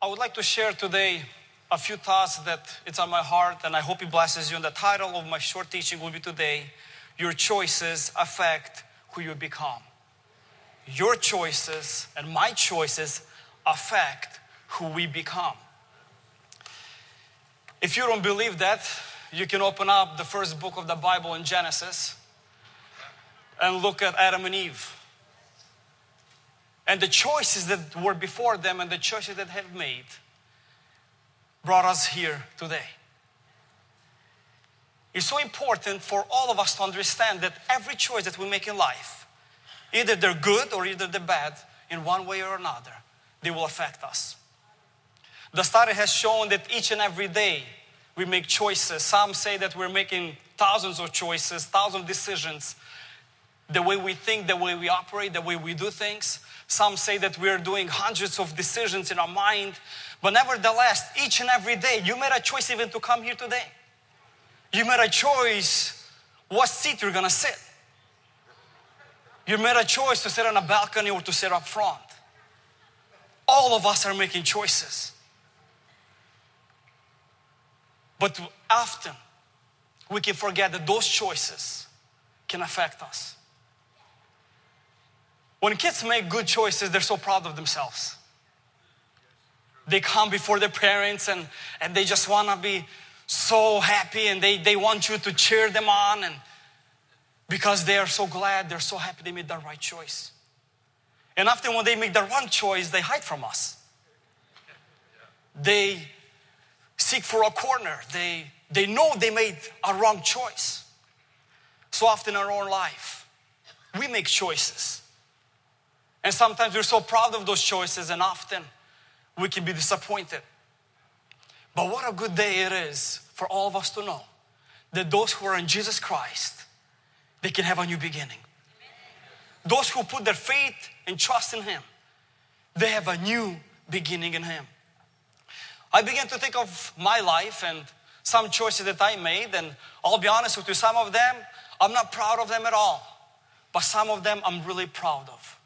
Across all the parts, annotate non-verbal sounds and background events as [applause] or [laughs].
I would like to share today a few thoughts that it's on my heart, and I hope it blesses you. And the title of my short teaching will be today Your Choices Affect Who You Become. Your choices and my choices affect who we become. If you don't believe that, you can open up the first book of the Bible in Genesis and look at Adam and Eve. And the choices that were before them and the choices that have made brought us here today. It's so important for all of us to understand that every choice that we make in life, either they're good or either they're bad, in one way or another, they will affect us. The study has shown that each and every day we make choices. Some say that we're making thousands of choices, thousands of decisions. The way we think, the way we operate, the way we do things. Some say that we're doing hundreds of decisions in our mind. But nevertheless, each and every day, you made a choice even to come here today. You made a choice what seat you're gonna sit. You made a choice to sit on a balcony or to sit up front. All of us are making choices. But often we can forget that those choices can affect us. When kids make good choices, they're so proud of themselves. They come before their parents and, and they just want to be so happy and they, they want you to cheer them on and because they are so glad, they're so happy they made the right choice. And often when they make the wrong choice, they hide from us. They seek for a corner. They, they know they made a wrong choice. So often in our own life, we make choices. And sometimes we're so proud of those choices, and often we can be disappointed. But what a good day it is for all of us to know that those who are in Jesus Christ, they can have a new beginning. Those who put their faith and trust in Him, they have a new beginning in Him. I began to think of my life and some choices that I made, and I'll be honest with you, some of them, I'm not proud of them at all, but some of them I'm really proud of.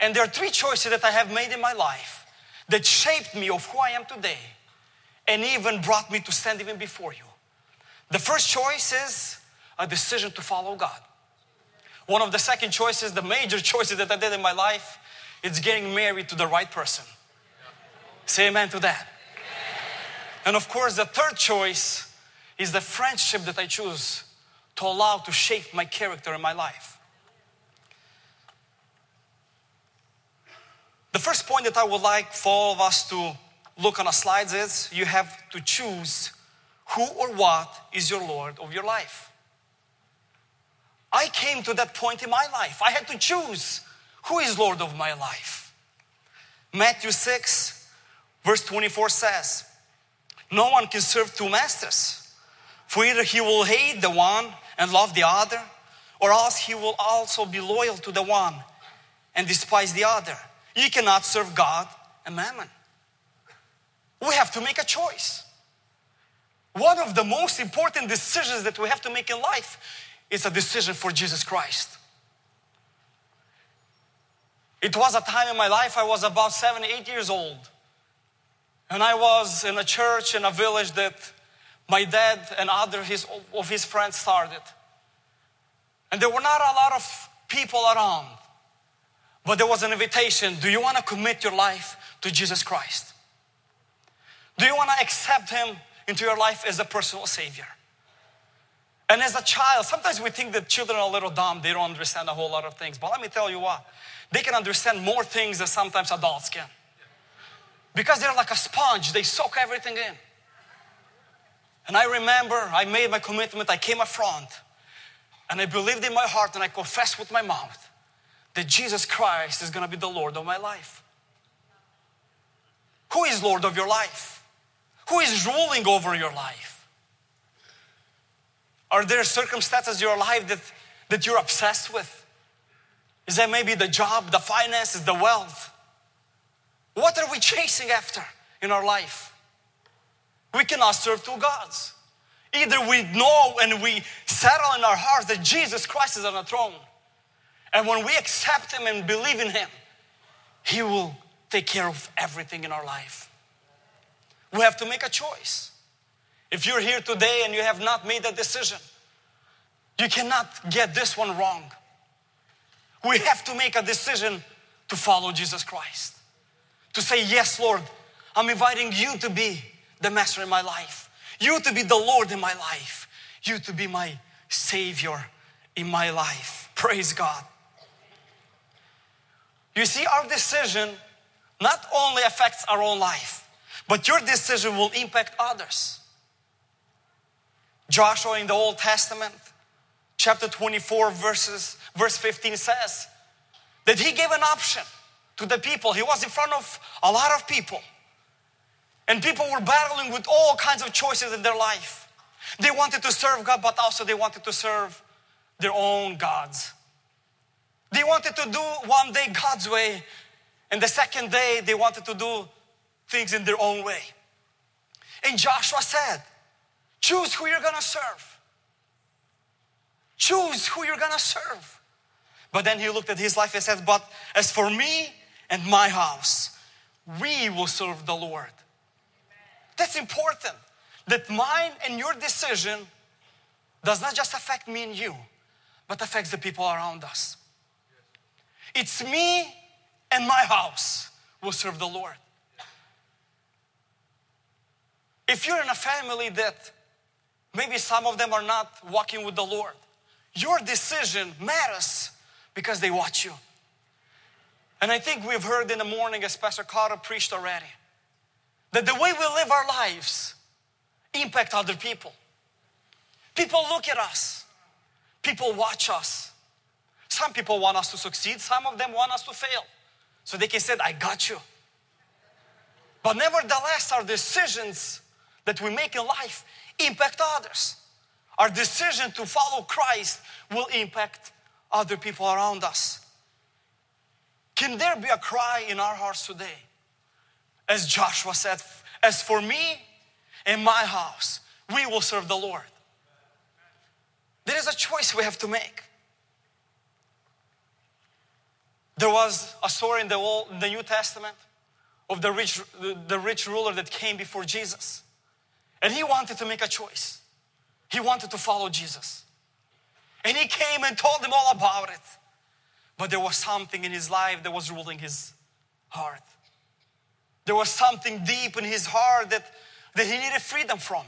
And there are three choices that I have made in my life that shaped me of who I am today and even brought me to stand even before you. The first choice is a decision to follow God. One of the second choices, the major choices that I did in my life, it's getting married to the right person. Say amen to that. And of course, the third choice is the friendship that I choose to allow to shape my character in my life. The first point that I would like for all of us to look on the slides is you have to choose who or what is your Lord of your life. I came to that point in my life. I had to choose who is Lord of my life. Matthew 6, verse 24 says, no one can serve two masters. For either he will hate the one and love the other, or else he will also be loyal to the one and despise the other. You cannot serve God and mammon. We have to make a choice. One of the most important decisions that we have to make in life is a decision for Jesus Christ. It was a time in my life I was about seven, eight years old. And I was in a church in a village that my dad and other his, of his friends started. And there were not a lot of people around, but there was an invitation Do you want to commit your life to Jesus Christ? Do you want to accept Him into your life as a personal Savior? And as a child, sometimes we think that children are a little dumb, they don't understand a whole lot of things. But let me tell you what, they can understand more things than sometimes adults can. Because they're like a sponge, they soak everything in. And I remember I made my commitment, I came up front, and I believed in my heart and I confessed with my mouth that Jesus Christ is gonna be the Lord of my life. Who is Lord of your life? Who is ruling over your life? Are there circumstances in your life that, that you're obsessed with? Is that maybe the job, the finances, the wealth? What are we chasing after in our life? We cannot serve two gods. Either we know and we settle in our hearts that Jesus Christ is on the throne. And when we accept Him and believe in Him, He will take care of everything in our life. We have to make a choice. If you're here today and you have not made a decision, you cannot get this one wrong. We have to make a decision to follow Jesus Christ. To say, Yes, Lord, I'm inviting you to be the master in my life, you to be the Lord in my life, you to be my Savior in my life. Praise God. You see, our decision not only affects our own life, but your decision will impact others. Joshua in the Old Testament, chapter 24, verses, verse 15 says that he gave an option to the people. He was in front of a lot of people. And people were battling with all kinds of choices in their life. They wanted to serve God, but also they wanted to serve their own gods. They wanted to do one day God's way, and the second day they wanted to do things in their own way. And Joshua said, Choose who you're gonna serve. Choose who you're gonna serve. But then he looked at his life and said, But as for me and my house, we will serve the Lord. That's important. That mine and your decision does not just affect me and you, but affects the people around us. It's me and my house will serve the Lord. If you're in a family that maybe some of them are not walking with the Lord, your decision matters because they watch you. And I think we've heard in the morning, as Pastor Carter preached already, that the way we live our lives impact other people. People look at us, people watch us. Some people want us to succeed, some of them want us to fail. So they can say, I got you. But nevertheless, our decisions that we make in life impact others. Our decision to follow Christ will impact other people around us. Can there be a cry in our hearts today? As Joshua said, As for me and my house, we will serve the Lord. There is a choice we have to make. There was a story in the, Old, in the New Testament of the rich, the, rich ruler that came before Jesus. And he wanted to make a choice. He wanted to follow Jesus. And he came and told them all about it. But there was something in his life that was ruling his heart. There was something deep in his heart that, that he needed freedom from.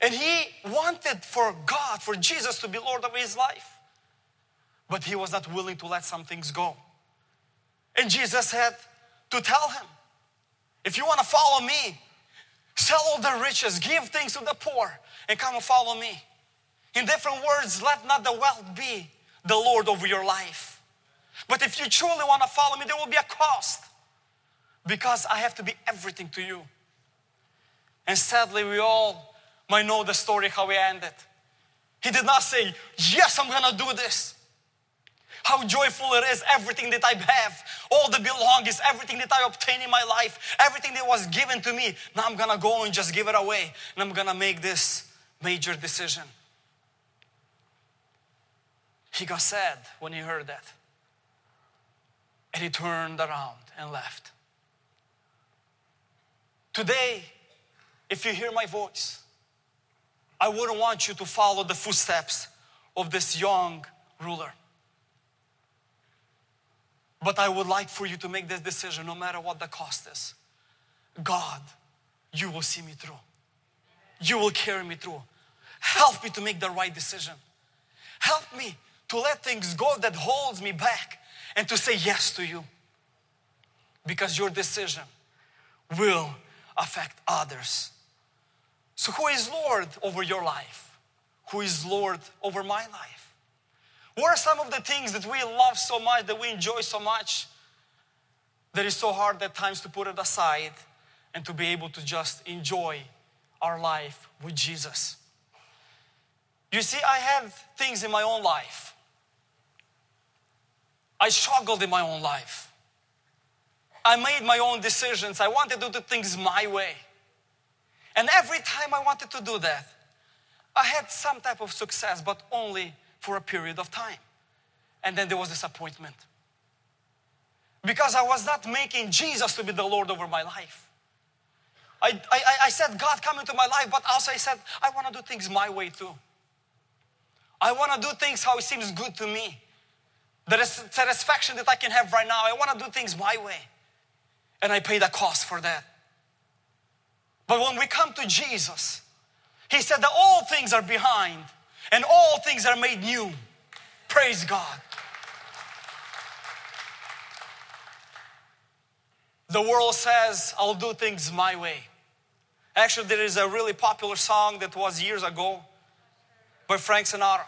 And he wanted for God, for Jesus to be Lord of his life. But he was not willing to let some things go. And Jesus had to tell him, if you want to follow me, sell all the riches, give things to the poor, and come and follow me. In different words, let not the wealth be the Lord over your life. But if you truly want to follow me, there will be a cost because I have to be everything to you. And sadly, we all might know the story how he ended. He did not say, Yes, I'm gonna do this. How joyful it is, everything that I have, all the belongings, everything that I obtain in my life, everything that was given to me. Now I'm gonna go and just give it away, and I'm gonna make this major decision. He got sad when he heard that. And he turned around and left. Today, if you hear my voice, I wouldn't want you to follow the footsteps of this young ruler. But I would like for you to make this decision no matter what the cost is. God, you will see me through. You will carry me through. Help me to make the right decision. Help me to let things go that holds me back and to say yes to you. Because your decision will affect others. So, who is Lord over your life? Who is Lord over my life? What are some of the things that we love so much, that we enjoy so much, that is so hard at times to put it aside and to be able to just enjoy our life with Jesus? You see, I have things in my own life. I struggled in my own life. I made my own decisions. I wanted to do things my way. And every time I wanted to do that, I had some type of success, but only for a period of time. And then there was disappointment. because I was not making Jesus to be the Lord over my life. I, I, I said, God, come into my life, but also I said, I want to do things my way too. I want to do things how it seems good to me. The satisfaction that I can have right now, I want to do things my way. And I pay the cost for that. But when we come to Jesus, He said that all things are behind and all things are made new. Praise God. The world says, I'll do things my way. Actually, there is a really popular song that was years ago by Frank Sinatra.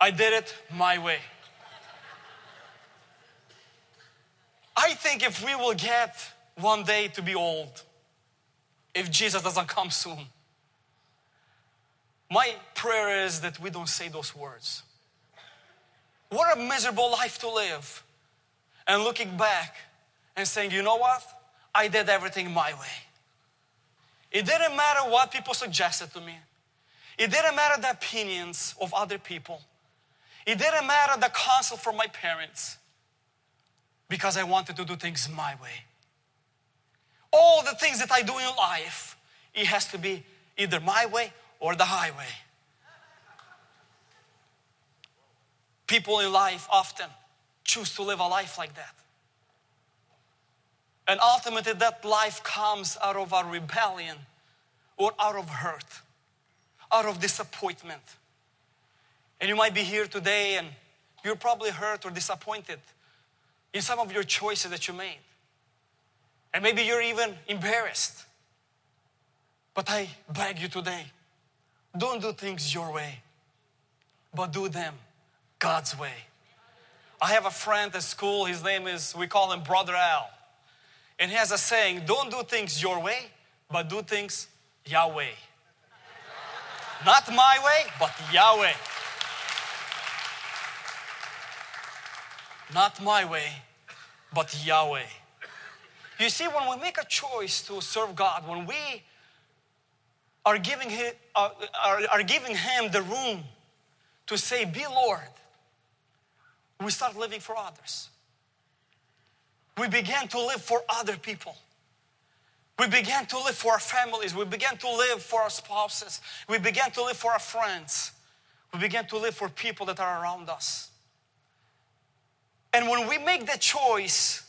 I did it my way. I think if we will get one day to be old, if Jesus doesn't come soon, my prayer is that we don't say those words. What a miserable life to live. And looking back and saying, you know what? I did everything my way. It didn't matter what people suggested to me. It didn't matter the opinions of other people. It didn't matter the counsel from my parents because I wanted to do things my way. All the things that I do in life, it has to be either my way or the highway. People in life often choose to live a life like that. And ultimately, that life comes out of our rebellion or out of hurt, out of disappointment. And you might be here today and you're probably hurt or disappointed in some of your choices that you made. And maybe you're even embarrassed. But I beg you today don't do things your way, but do them God's way. I have a friend at school, his name is, we call him Brother Al. And he has a saying don't do things your way, but do things Yahweh. Not my way, but Yahweh. Not my way, but Yahweh. You see, when we make a choice to serve God, when we are giving him, uh, are, are giving him the room to say, Be Lord, we start living for others. We began to live for other people. We began to live for our families. We began to live for our spouses. We began to live for our friends. We began to live for people that are around us. And when we make that choice,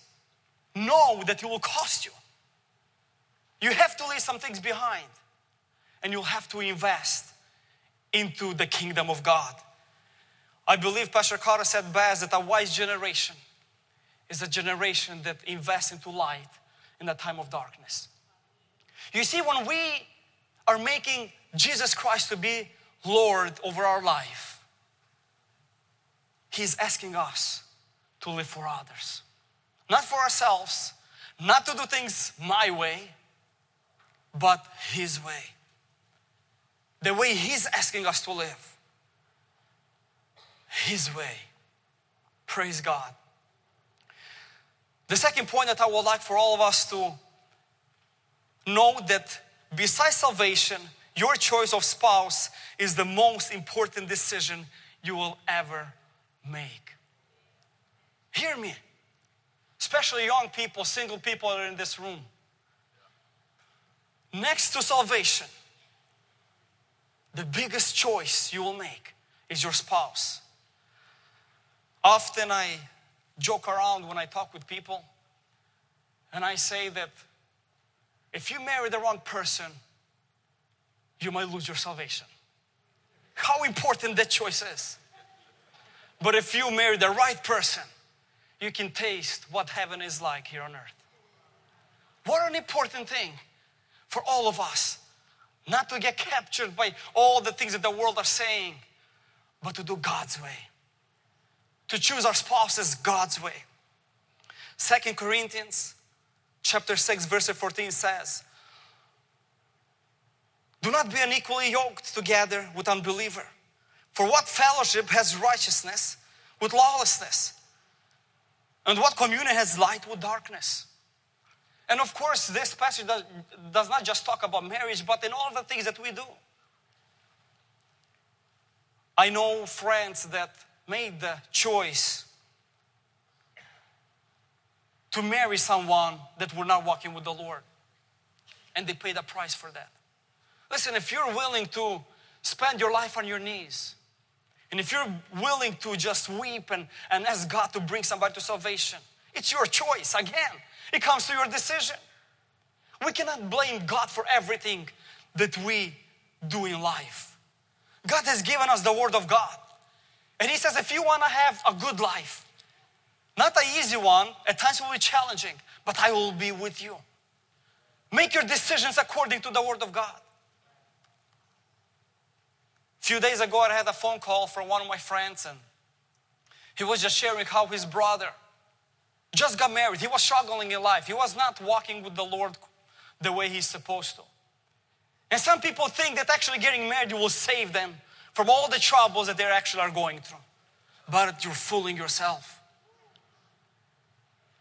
know that it will cost you. You have to leave some things behind and you'll have to invest into the kingdom of God. I believe Pastor Carter said best that a wise generation is a generation that invests into light in a time of darkness. You see, when we are making Jesus Christ to be Lord over our life, He's asking us to live for others, not for ourselves, not to do things my way, but His way. The way He's asking us to live. His way. Praise God. The second point that I would like for all of us to know that besides salvation, your choice of spouse is the most important decision you will ever make. Hear me, especially young people, single people that are in this room. Next to salvation, the biggest choice you will make is your spouse. Often I joke around when I talk with people and I say that if you marry the wrong person, you might lose your salvation. How important that choice is. But if you marry the right person, you can taste what heaven is like here on earth. What an important thing for all of us. Not to get captured by all the things that the world are saying, but to do God's way. To choose our spouses God's way. Second Corinthians chapter 6 verse 14 says, Do not be unequally yoked together with unbeliever. For what fellowship has righteousness with lawlessness? And what communion has light with darkness? And of course, this passage does, does not just talk about marriage, but in all the things that we do. I know friends that made the choice to marry someone that were not walking with the Lord. And they paid a price for that. Listen, if you're willing to spend your life on your knees, and if you're willing to just weep and, and ask God to bring somebody to salvation, it's your choice. Again, it comes to your decision. We cannot blame God for everything that we do in life. God has given us the Word of God. And He says, if you want to have a good life, not an easy one, at times will be challenging, but I will be with you. Make your decisions according to the Word of God. A few days ago, I had a phone call from one of my friends, and he was just sharing how his brother just got married. He was struggling in life. He was not walking with the Lord the way he's supposed to. And some people think that actually getting married will save them from all the troubles that they actually are going through. But you're fooling yourself.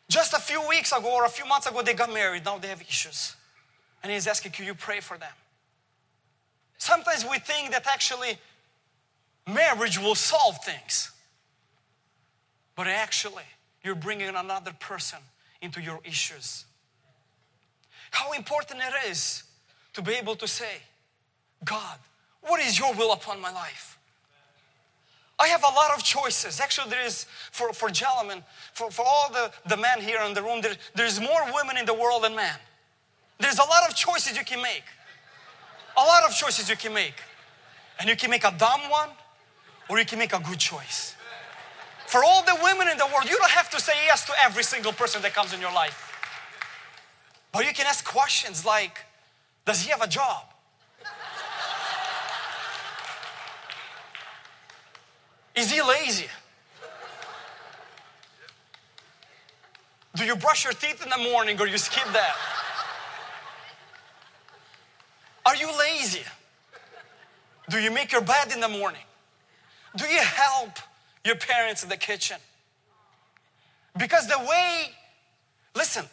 Just a few weeks ago or a few months ago, they got married. Now they have issues. And he's asking, Can you pray for them? Sometimes we think that actually marriage will solve things. But actually, you're bringing another person into your issues. How important it is to be able to say, God, what is your will upon my life? I have a lot of choices. Actually, there is, for, for gentlemen, for, for all the, the men here in the room, there, there's more women in the world than men. There's a lot of choices you can make. A lot of choices you can make. And you can make a dumb one or you can make a good choice. For all the women in the world, you don't have to say yes to every single person that comes in your life. But you can ask questions like Does he have a job? Is he lazy? Do you brush your teeth in the morning or you skip that? Are you lazy? Do you make your bed in the morning? Do you help your parents in the kitchen? Because the way, listen,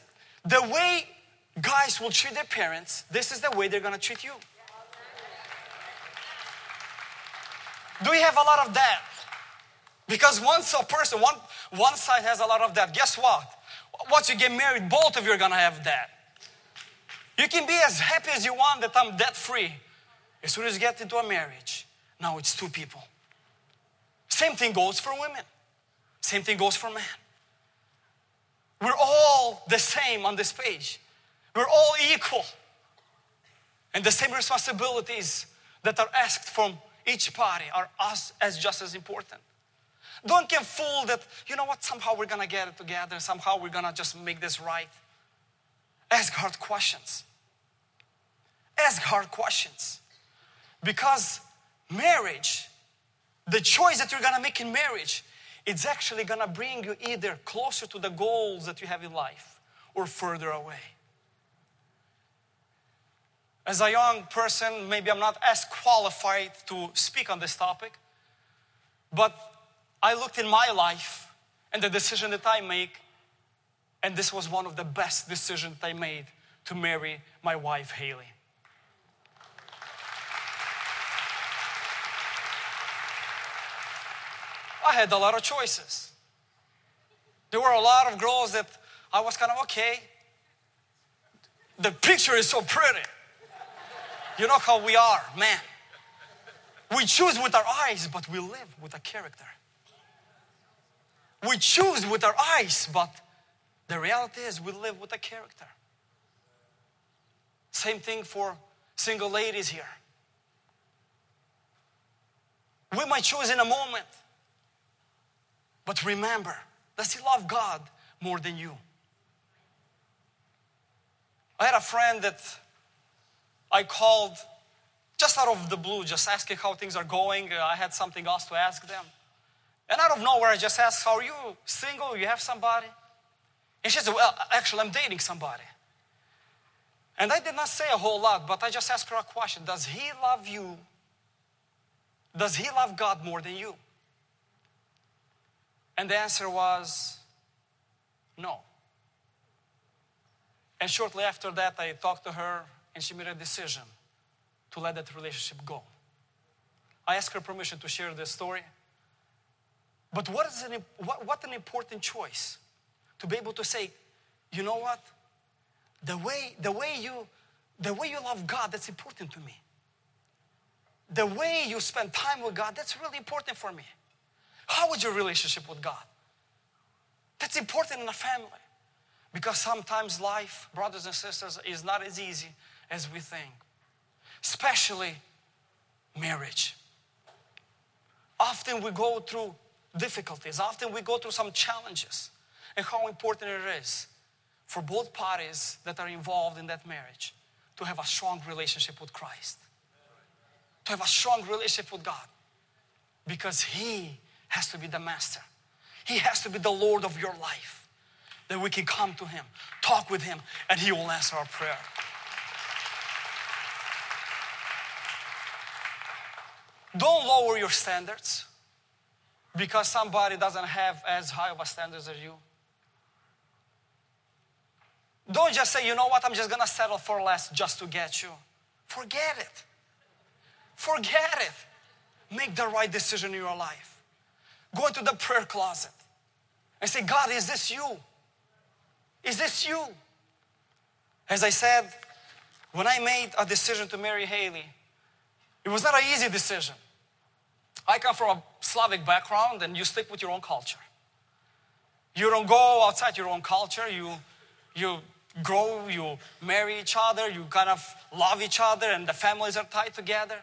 the way guys will treat their parents, this is the way they're gonna treat you. Do you have a lot of that? Because once a person, one, one side has a lot of that, guess what? Once you get married, both of you are gonna have that. You can be as happy as you want that I'm debt free. As soon as you get into a marriage, now it's two people. Same thing goes for women, same thing goes for men. We're all the same on this page, we're all equal. And the same responsibilities that are asked from each party are us as just as important. Don't get fooled that, you know what, somehow we're gonna get it together, somehow we're gonna just make this right. Ask hard questions. Ask hard questions. Because marriage, the choice that you're gonna make in marriage, it's actually gonna bring you either closer to the goals that you have in life or further away. As a young person, maybe I'm not as qualified to speak on this topic, but I looked in my life and the decision that I make, and this was one of the best decisions I made to marry my wife, Haley. I had a lot of choices. There were a lot of girls that I was kind of okay. The picture is so pretty. You know how we are, man. We choose with our eyes, but we live with a character. We choose with our eyes, but the reality is we live with a character. Same thing for single ladies here. We might choose in a moment, but remember, does he love God more than you? I had a friend that I called just out of the blue, just asking how things are going. Uh, I had something else to ask them. And out of nowhere, I just asked, How are you? Single? You have somebody? And she said, Well, actually, I'm dating somebody. And I did not say a whole lot, but I just asked her a question Does he love you? Does he love God more than you? And the answer was no. And shortly after that, I talked to her and she made a decision to let that relationship go. I asked her permission to share this story. But what, is an, what, what an important choice to be able to say, you know what? The way, the way you the way you love God, that's important to me. The way you spend time with God, that's really important for me. How is your relationship with God? That's important in a family. Because sometimes life, brothers and sisters, is not as easy as we think, especially marriage. Often we go through difficulties, often we go through some challenges, and how important it is for both parties that are involved in that marriage to have a strong relationship with Christ, to have a strong relationship with God, because He has to be the master, He has to be the Lord of your life. That we can come to Him, talk with Him, and He will answer our prayer. Don't lower your standards because somebody doesn't have as high of a standards as you. Don't just say, you know what, I'm just gonna settle for less just to get you. Forget it. Forget it. Make the right decision in your life. Go into the prayer closet and say, God, is this you? Is this you? As I said, when I made a decision to marry Haley, it was not an easy decision. I come from a Slavic background and you stick with your own culture. You don't go outside your own culture. You, you grow, you marry each other, you kind of love each other, and the families are tied together.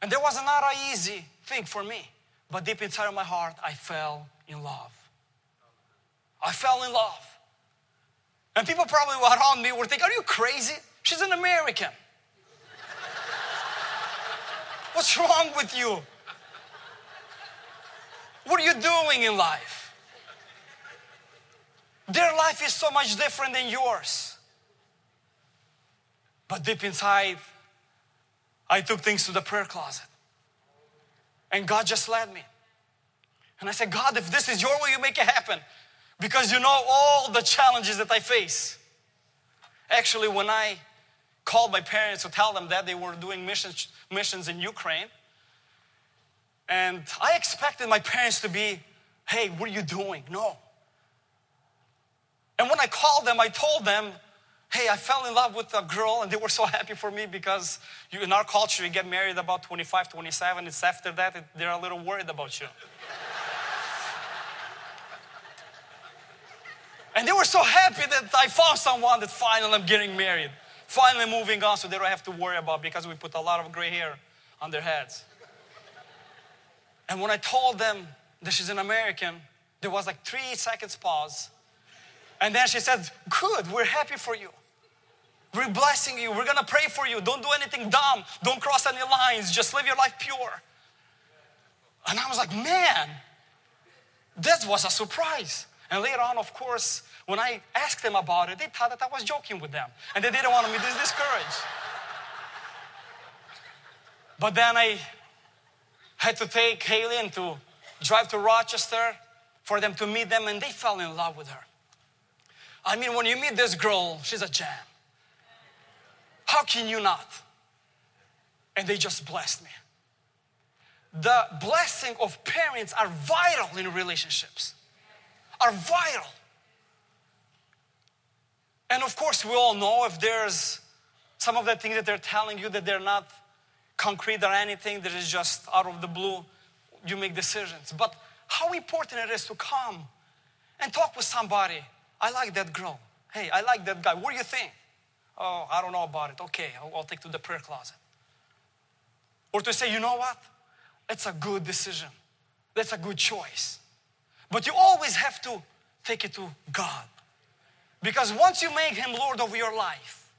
And there was not an easy thing for me. But deep inside of my heart, I fell in love. I fell in love. And people probably around me were thinking, Are you crazy? She's an American. [laughs] What's wrong with you? What are you doing in life? Their life is so much different than yours. But deep inside, I took things to the prayer closet. And God just led me. And I said, God, if this is your way, you make it happen. Because you know all the challenges that I face. Actually, when I called my parents to tell them that they were doing missions, missions in Ukraine, and I expected my parents to be, hey, what are you doing? No. And when I called them, I told them, hey, I fell in love with a girl, and they were so [laughs] happy for me because you, in our culture, you get married about 25, 27. It's after that, it, they're a little worried about you. [laughs] and they were so happy that I found someone that finally I'm getting married, finally moving on so they don't have to worry about because we put a lot of gray hair on their heads. And when I told them that she's an American, there was like three seconds pause. And then she said, Good, we're happy for you. We're blessing you. We're gonna pray for you. Don't do anything dumb. Don't cross any lines. Just live your life pure. And I was like, Man, that was a surprise. And later on, of course, when I asked them about it, they thought that I was joking with them and they didn't want me to be discouraged. But then I had to take Haley to drive to Rochester for them to meet them, and they fell in love with her. I mean, when you meet this girl, she's a gem. How can you not? And they just blessed me. The blessing of parents are vital in relationships, are vital. And of course, we all know if there's some of the things that they're telling you that they're not concrete or anything that is just out of the blue, you make decisions. But how important it is to come and talk with somebody. I like that girl. Hey, I like that guy. What do you think? Oh, I don't know about it. Okay, I'll, I'll take to the prayer closet. Or to say, you know what? It's a good decision. That's a good choice. But you always have to take it to God. Because once you make Him Lord of your life,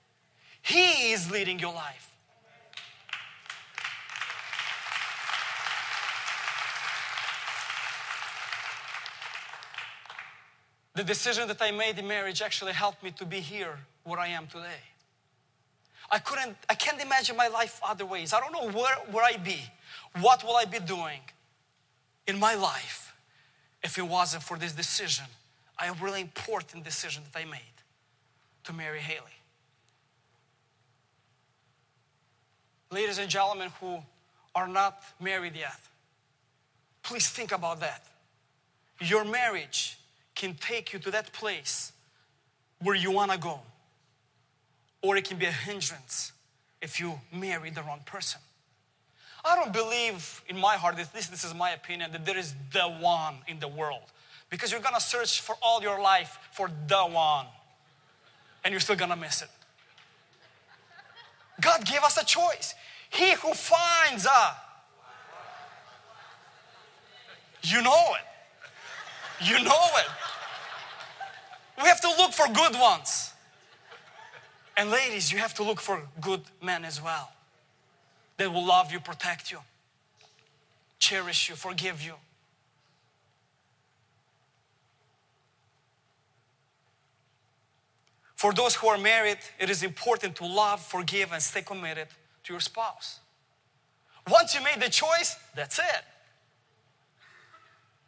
He is leading your life. The decision that I made in marriage actually helped me to be here where I am today. I couldn't, I can't imagine my life other ways. I don't know where, where I be. What will I be doing in my life if it wasn't for this decision, a really important decision that I made to marry Haley. Ladies and gentlemen who are not married yet, please think about that. Your marriage can take you to that place where you want to go, or it can be a hindrance if you marry the wrong person. I don't believe in my heart, this, this is my opinion, that there is the one in the world. Because you're gonna search for all your life for the one, and you're still gonna miss it. God gave us a choice. He who finds a, you know it. You know it. We have to look for good ones. And ladies, you have to look for good men as well that will love you, protect you, cherish you, forgive you. For those who are married, it is important to love, forgive, and stay committed to your spouse. Once you made the choice, that's it.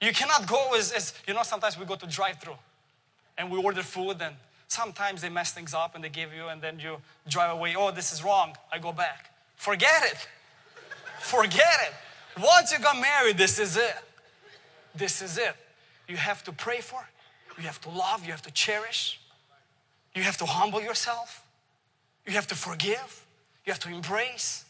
You cannot go as, as you know, sometimes we go to drive through and we order food and sometimes they mess things up and they give you and then you drive away. Oh, this is wrong. I go back. Forget it. Forget it. Once you got married, this is it. This is it. You have to pray for, you have to love, you have to cherish, you have to humble yourself, you have to forgive, you have to embrace.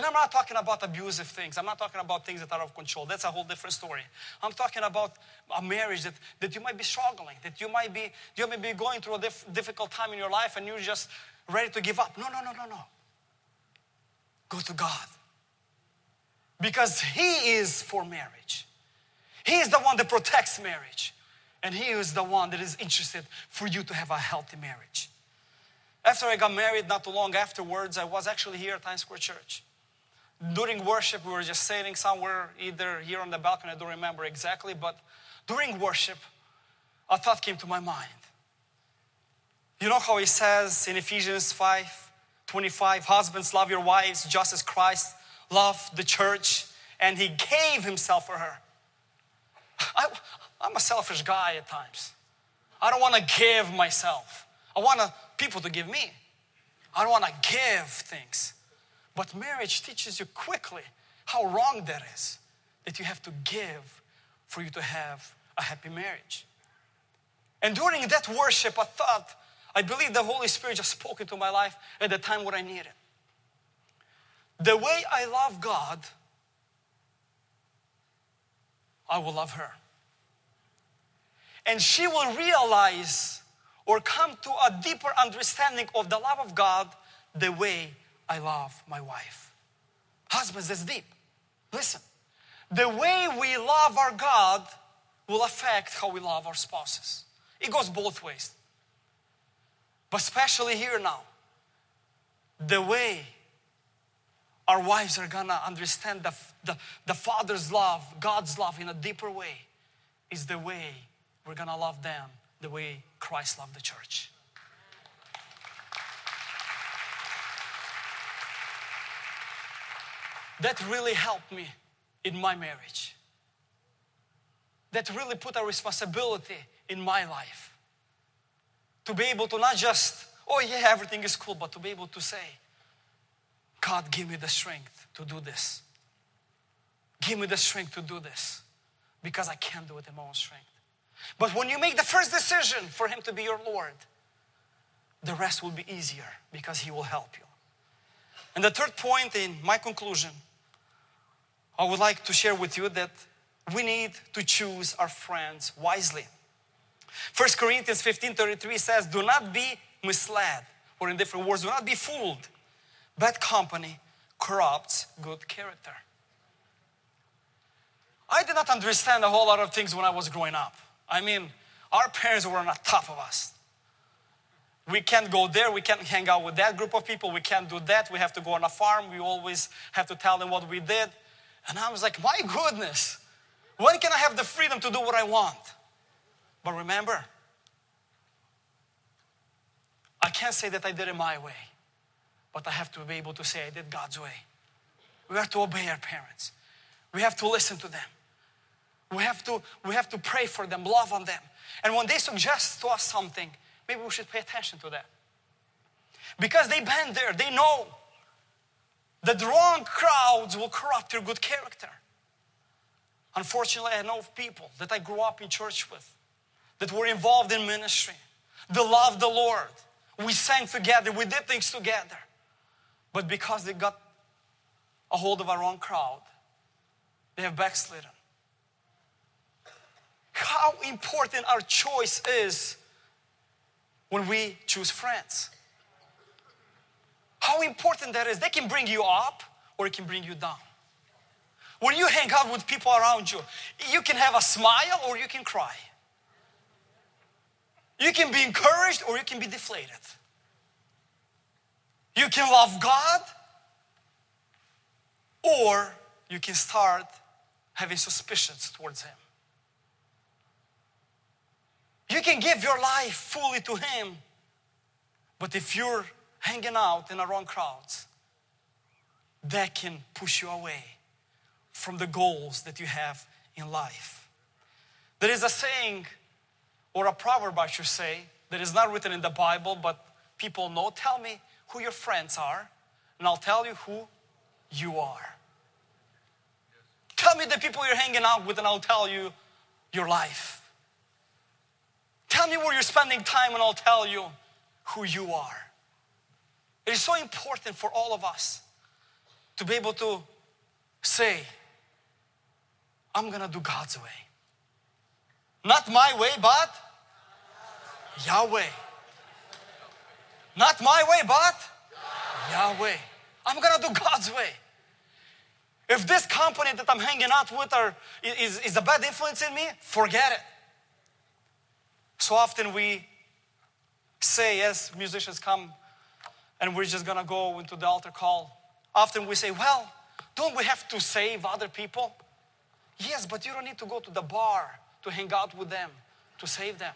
And I'm not talking about abusive things. I'm not talking about things that are out of control. That's a whole different story. I'm talking about a marriage that, that you might be struggling, that you might be, you might be going through a diff, difficult time in your life and you're just ready to give up. No, no, no, no, no. Go to God. Because He is for marriage. He is the one that protects marriage. And He is the one that is interested for you to have a healthy marriage. After I got married, not too long afterwards, I was actually here at Times Square Church. During worship, we were just sitting somewhere, either here on the balcony, I don't remember exactly, but during worship, a thought came to my mind. You know how he says in Ephesians 5 25, husbands, love your wives just as Christ loved the church and he gave himself for her. I, I'm a selfish guy at times. I don't want to give myself. I want people to give me. I don't want to give things. But marriage teaches you quickly how wrong that is. That you have to give for you to have a happy marriage. And during that worship, I thought I believe the Holy Spirit just spoke into my life at the time when I needed. The way I love God, I will love her. And she will realize or come to a deeper understanding of the love of God the way I love my wife. Husbands, that's deep. Listen, the way we love our God will affect how we love our spouses. It goes both ways. But especially here now, the way our wives are gonna understand the, the, the Father's love, God's love in a deeper way, is the way we're gonna love them the way Christ loved the church. That really helped me in my marriage. That really put a responsibility in my life to be able to not just, oh yeah, everything is cool, but to be able to say, God, give me the strength to do this. Give me the strength to do this because I can't do it in my own strength. But when you make the first decision for Him to be your Lord, the rest will be easier because He will help you. And the third point in my conclusion, I would like to share with you that we need to choose our friends wisely. 1 Corinthians 15 33 says, Do not be misled, or in different words, do not be fooled. Bad company corrupts good character. I did not understand a whole lot of things when I was growing up. I mean, our parents were on top of us. We can't go there, we can't hang out with that group of people, we can't do that, we have to go on a farm, we always have to tell them what we did. And I was like, my goodness, when can I have the freedom to do what I want? But remember, I can't say that I did it my way, but I have to be able to say I did God's way. We have to obey our parents. We have to listen to them. We have to, we have to pray for them, love on them. And when they suggest to us something, maybe we should pay attention to that. Because they've been there, they know that wrong crowds will corrupt your good character. Unfortunately, I know of people that I grew up in church with that were involved in ministry, They loved the Lord. We sang together. We did things together. But because they got a hold of a wrong crowd, they have backslidden. How important our choice is when we choose friends. How important that is. They can bring you up or it can bring you down. When you hang out with people around you, you can have a smile or you can cry. You can be encouraged or you can be deflated. You can love God or you can start having suspicions towards Him. You can give your life fully to Him, but if you're hanging out in the wrong crowds, that can push you away from the goals that you have in life. There is a saying, or a proverb, I should say, that is not written in the Bible, but people know. Tell me who your friends are, and I'll tell you who you are. Tell me the people you're hanging out with, and I'll tell you your life. Tell me where you're spending time, and I'll tell you who you are. It is so important for all of us to be able to say, I'm gonna do God's way. Not my way, but Yahweh. Not my way, but Yahweh. I'm gonna do God's way. If this company that I'm hanging out with are, is, is a bad influence in me, forget it. So often we say, yes, musicians come and we're just gonna go into the altar call. Often we say, well, don't we have to save other people? Yes, but you don't need to go to the bar to hang out with them to save them.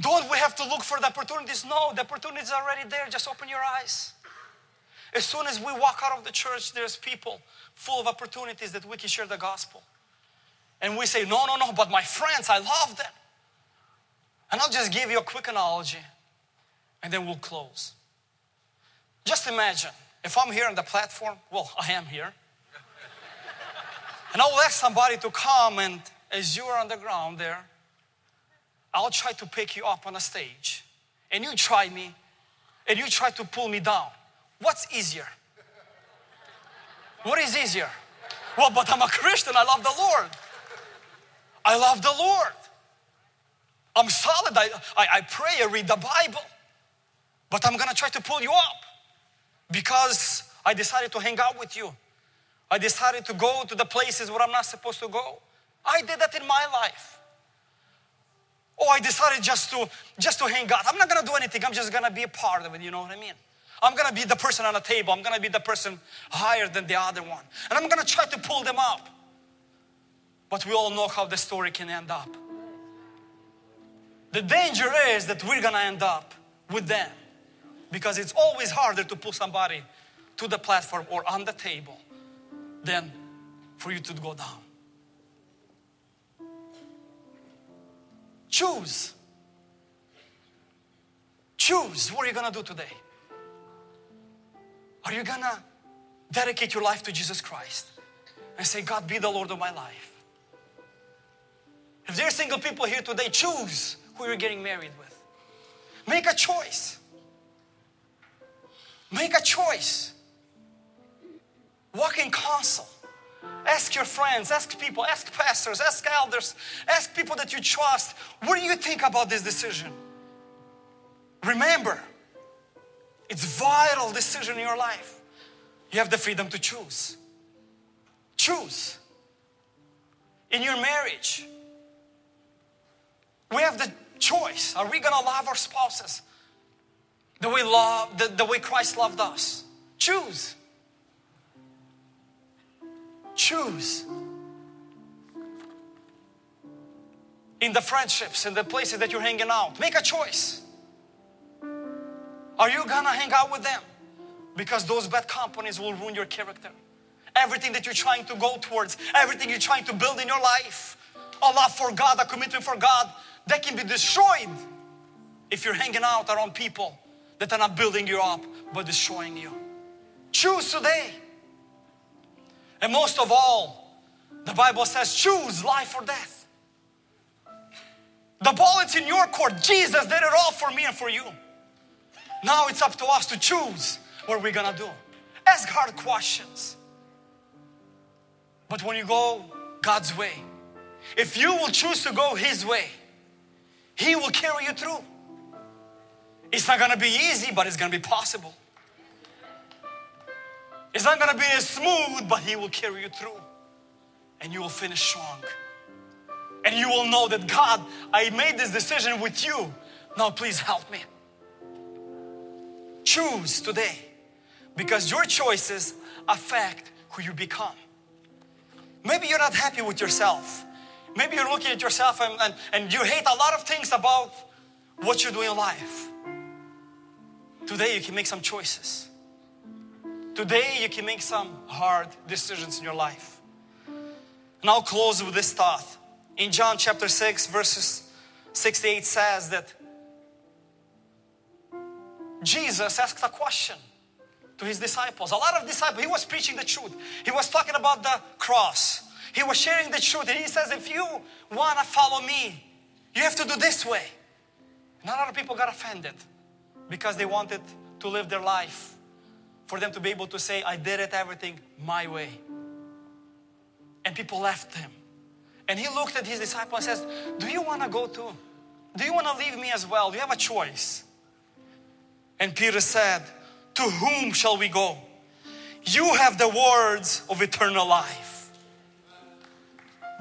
Don't we have to look for the opportunities? No, the opportunities are already there. Just open your eyes. As soon as we walk out of the church, there's people full of opportunities that we can share the gospel. And we say, no, no, no, but my friends, I love them. And I'll just give you a quick analogy and then we'll close. Just imagine if I'm here on the platform, well, I am here. and I'll ask somebody to come, and as you are on the ground there, I'll try to pick you up on a stage. And you try me, and you try to pull me down. What's easier? What is easier? Well, but I'm a Christian, I love the Lord. I love the Lord. I'm solid, I, I, I pray, I read the Bible. But I'm gonna try to pull you up because I decided to hang out with you. I decided to go to the places where I'm not supposed to go. I did that in my life. Oh, I decided just to just to hang out. I'm not gonna do anything. I'm just gonna be a part of it. You know what I mean? I'm gonna be the person on the table. I'm gonna be the person higher than the other one, and I'm gonna try to pull them up. But we all know how the story can end up. The danger is that we're gonna end up with them because it's always harder to pull somebody to the platform or on the table than for you to go down. Choose. Choose what are you gonna do today? Are you gonna dedicate your life to Jesus Christ and say, God, be the Lord of my life? If there are single people here today, choose who you're getting married with. Make a choice. Make a choice. Walk in counsel. Ask your friends, ask people, ask pastors, ask elders, ask people that you trust. What do you think about this decision? Remember, it's vital decision in your life. You have the freedom to choose. Choose. In your marriage, we have the choice. Are we gonna love our spouses? the way love the, the way Christ loved us. Choose. Choose. In the friendships, in the places that you're hanging out, make a choice. Are you gonna hang out with them? Because those bad companies will ruin your character. Everything that you're trying to go towards, everything you're trying to build in your life, a love for God, a commitment for God, that can be destroyed if you're hanging out around people that are not building you up but destroying you. Choose today. And most of all, The Bible says, choose life or death. The ball is in your court. Jesus did it all for me and for you. Now it's up to us to choose what we're gonna do. Ask hard questions. But when you go God's way, if you will choose to go His way, He will carry you through. It's not gonna be easy, but it's gonna be possible. It's not gonna be as smooth, but He will carry you through. And you will finish strong. And you will know that God, I made this decision with you. Now, please help me. Choose today because your choices affect who you become. Maybe you're not happy with yourself. Maybe you're looking at yourself and, and, and you hate a lot of things about what you're doing in life. Today, you can make some choices. Today, you can make some hard decisions in your life. And I'll close with this thought. In John chapter 6, verses 68 says that Jesus asked a question to his disciples. A lot of disciples, he was preaching the truth. He was talking about the cross. He was sharing the truth. And he says, if you want to follow me, you have to do this way. And a lot of people got offended because they wanted to live their life for them to be able to say, I did it everything my way. And people left him. And he looked at his disciple and says, Do you want to go too? Do you want to leave me as well? You have a choice. And Peter said, To whom shall we go? You have the words of eternal life.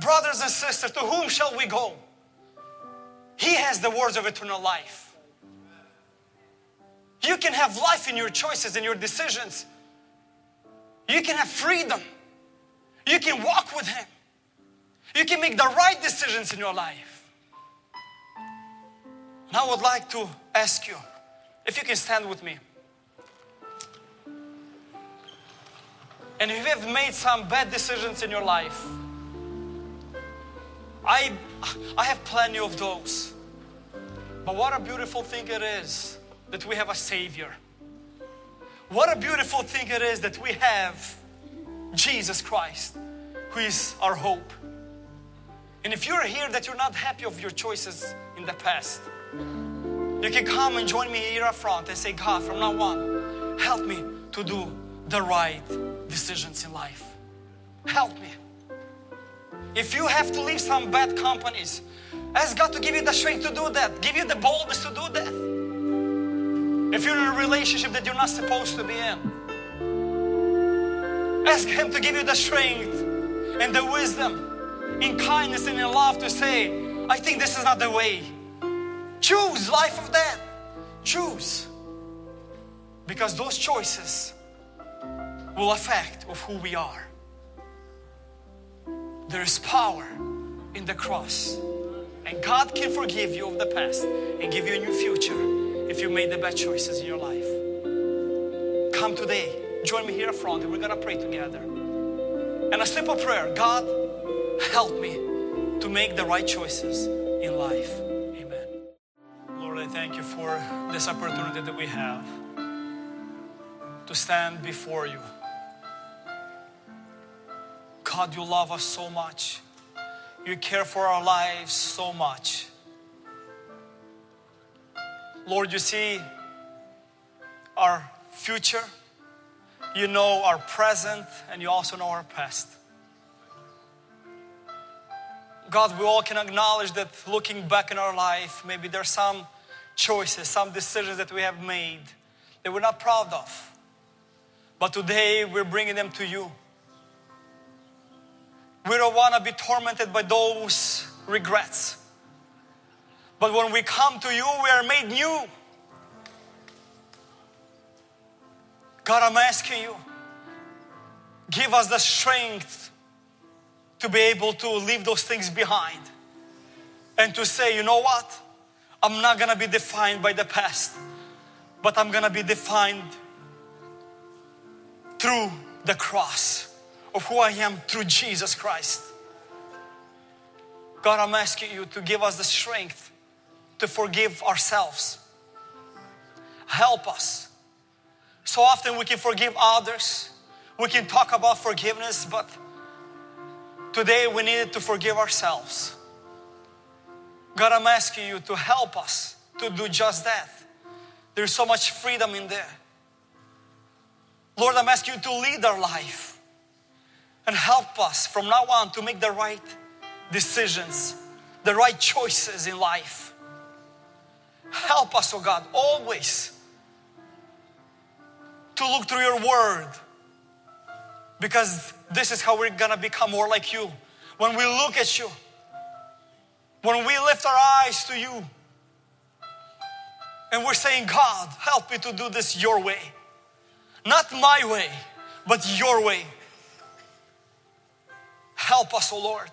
Brothers and sisters, to whom shall we go? He has the words of eternal life. You can have life in your choices and your decisions. You can have freedom. You can walk with Him. You can make the right decisions in your life. And I would like to ask you if you can stand with me. And if you have made some bad decisions in your life, I, I have plenty of those. But what a beautiful thing it is that we have a Savior. What a beautiful thing it is that we have Jesus Christ, who is our hope. And if you're here that you're not happy of your choices in the past, you can come and join me here up front and say, God, from now on, help me to do the right decisions in life. Help me. If you have to leave some bad companies, ask God to give you the strength to do that, give you the boldness to do that. If you're in a relationship that you're not supposed to be in, ask Him to give you the strength and the wisdom in kindness and in love to say, I think this is not the way. Choose life of death. Choose. Because those choices will affect of who we are. There is power in the cross. And God can forgive you of the past and give you a new future if you made the bad choices in your life. Come today. Join me here up front and we're gonna pray together. And a simple prayer God, help me to make the right choices in life. Amen. Lord, I thank you for this opportunity that we have to stand before you. God, you love us so much. You care for our lives so much. Lord, you see our future, you know our present, and you also know our past. God, we all can acknowledge that looking back in our life, maybe there's some choices, some decisions that we have made that we're not proud of. But today we're bringing them to you. We don't want to be tormented by those regrets. But when we come to you, we are made new. God, I'm asking you, give us the strength to be able to leave those things behind and to say, you know what? I'm not to be defined by the past, but I'm to be defined through the cross of who I am through Jesus Christ. God, I'm asking you to give us the strength to forgive ourselves. Help us. So often we can forgive others, we can talk about forgiveness, but Today we needed to forgive ourselves. God, I'm asking you to help us to do just that. There's so much freedom in there. Lord, I'm asking you to lead our life and help us from now on to make the right decisions, the right choices in life. Help us, oh God, always to look through your word because this is how we're gonna become more like you. When we look at you, when we lift our eyes to you, and we're saying, God, help me to do this your way. Not my way, but your way. Help us, O oh Lord,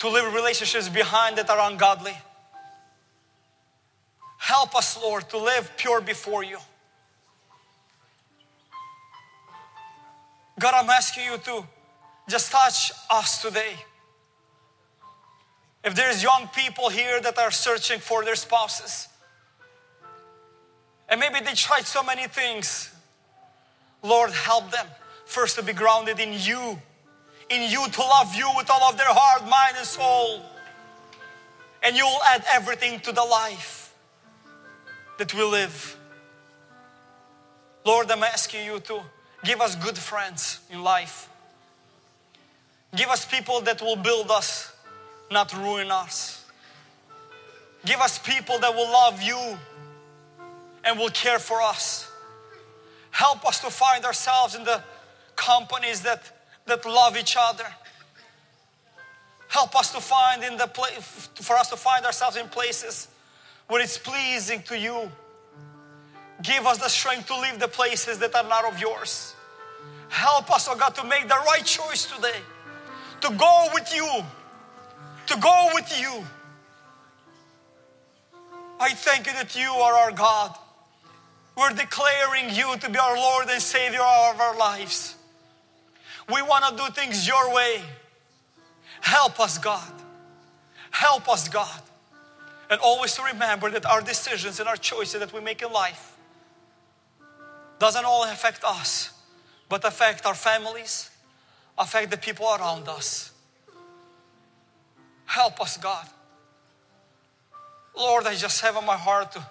to leave relationships behind that are ungodly. Help us, Lord, to live pure before you. God, I'm asking you to just touch us today. If there's young people here that are searching for their spouses, and maybe they tried so many things, Lord, help them first to be grounded in you, in you to love you with all of their heart, mind, and soul. And you will add everything to the life that we live. Lord, I'm asking you to Give us good friends in life. Give us people that will build us, not ruin us. Give us people that will love you and will care for us. Help us to find ourselves in the companies that, that love each other. Help us to find in the place for us to find ourselves in places where it's pleasing to you Give us the strength to leave the places that are not of yours. Help us, oh God, to make the right choice today. To go with you. To go with you. I thank you that you are our God. We're declaring you to be our Lord and Savior of our lives. We want to do things your way. Help us, God. Help us, God. And always to remember that our decisions and our choices that we make in life doesn't all affect us, but affect our families, affect the people around us. Help us, God. Lord, I just have on my heart to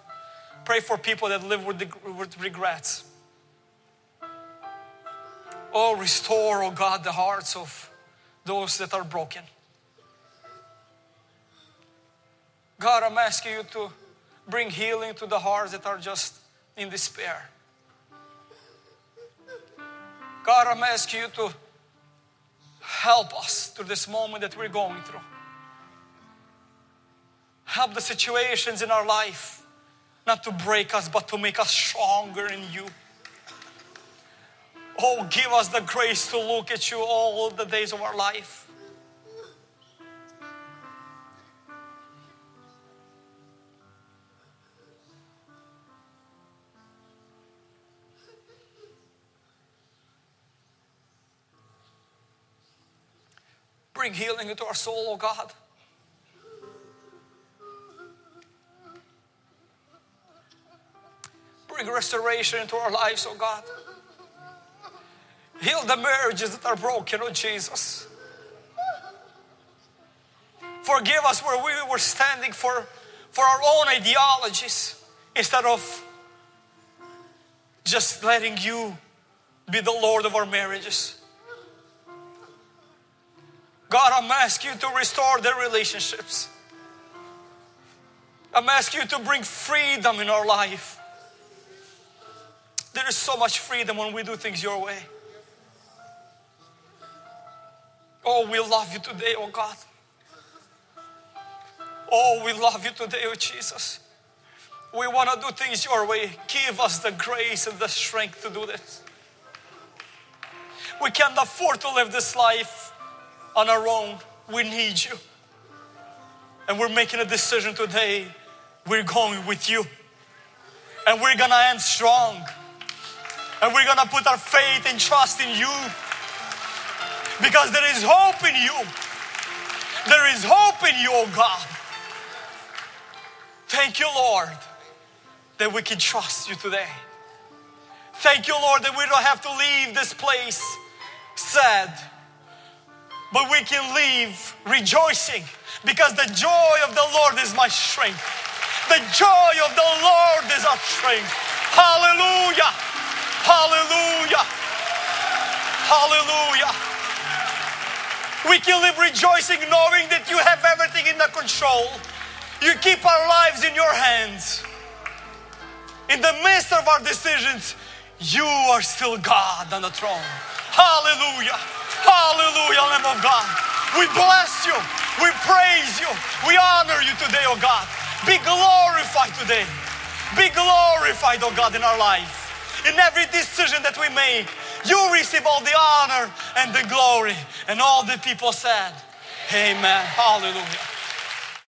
pray for people that live with regrets. Oh, restore, oh God, the hearts of those that are broken. God, I'm asking you to bring healing to the hearts that are just in despair. God, I'm asking you to help us through this moment that we're going through. Help the situations in our life not to break us, but to make us stronger in you. Oh, give us the grace to look at you all the days of our life. Bring healing into our soul, oh God. Bring restoration into our lives, oh God. Heal the marriages that are broken, oh Jesus. Forgive us where we were standing for, for our own ideologies instead of just letting you be the Lord of our marriages. God, I'm asking you to restore their relationships. I'm asking you to bring freedom in our life. There is so much freedom when we do things your way. Oh, we love you today, oh God. Oh, we love you today, oh Jesus. We want to do things your way. Give us the grace and the strength to do this. We can't afford to live this life on our own. We need you. And we're making a decision today. We're going with you. And we're going to end strong. And we're going to put our faith and trust in you. Because there is hope in you. There is hope in you, oh God. Thank you, Lord, that we can trust you today. Thank you, Lord, that we don't have to leave this place sad but we can leave rejoicing because the joy of the Lord is my strength. The joy of the Lord is our strength. Hallelujah! Hallelujah! Hallelujah! We can live rejoicing knowing that you have everything in the control. You keep our lives in your hands. In the midst of our decisions, you are still God on the throne. Hallelujah. Hallelujah, Lamb of God. We bless you. We praise you. We honor you today, oh God. Be glorified today. Be glorified, oh God, in our life. In every decision that we make, you receive all the honor and the glory. And all the people said, Amen. Hallelujah.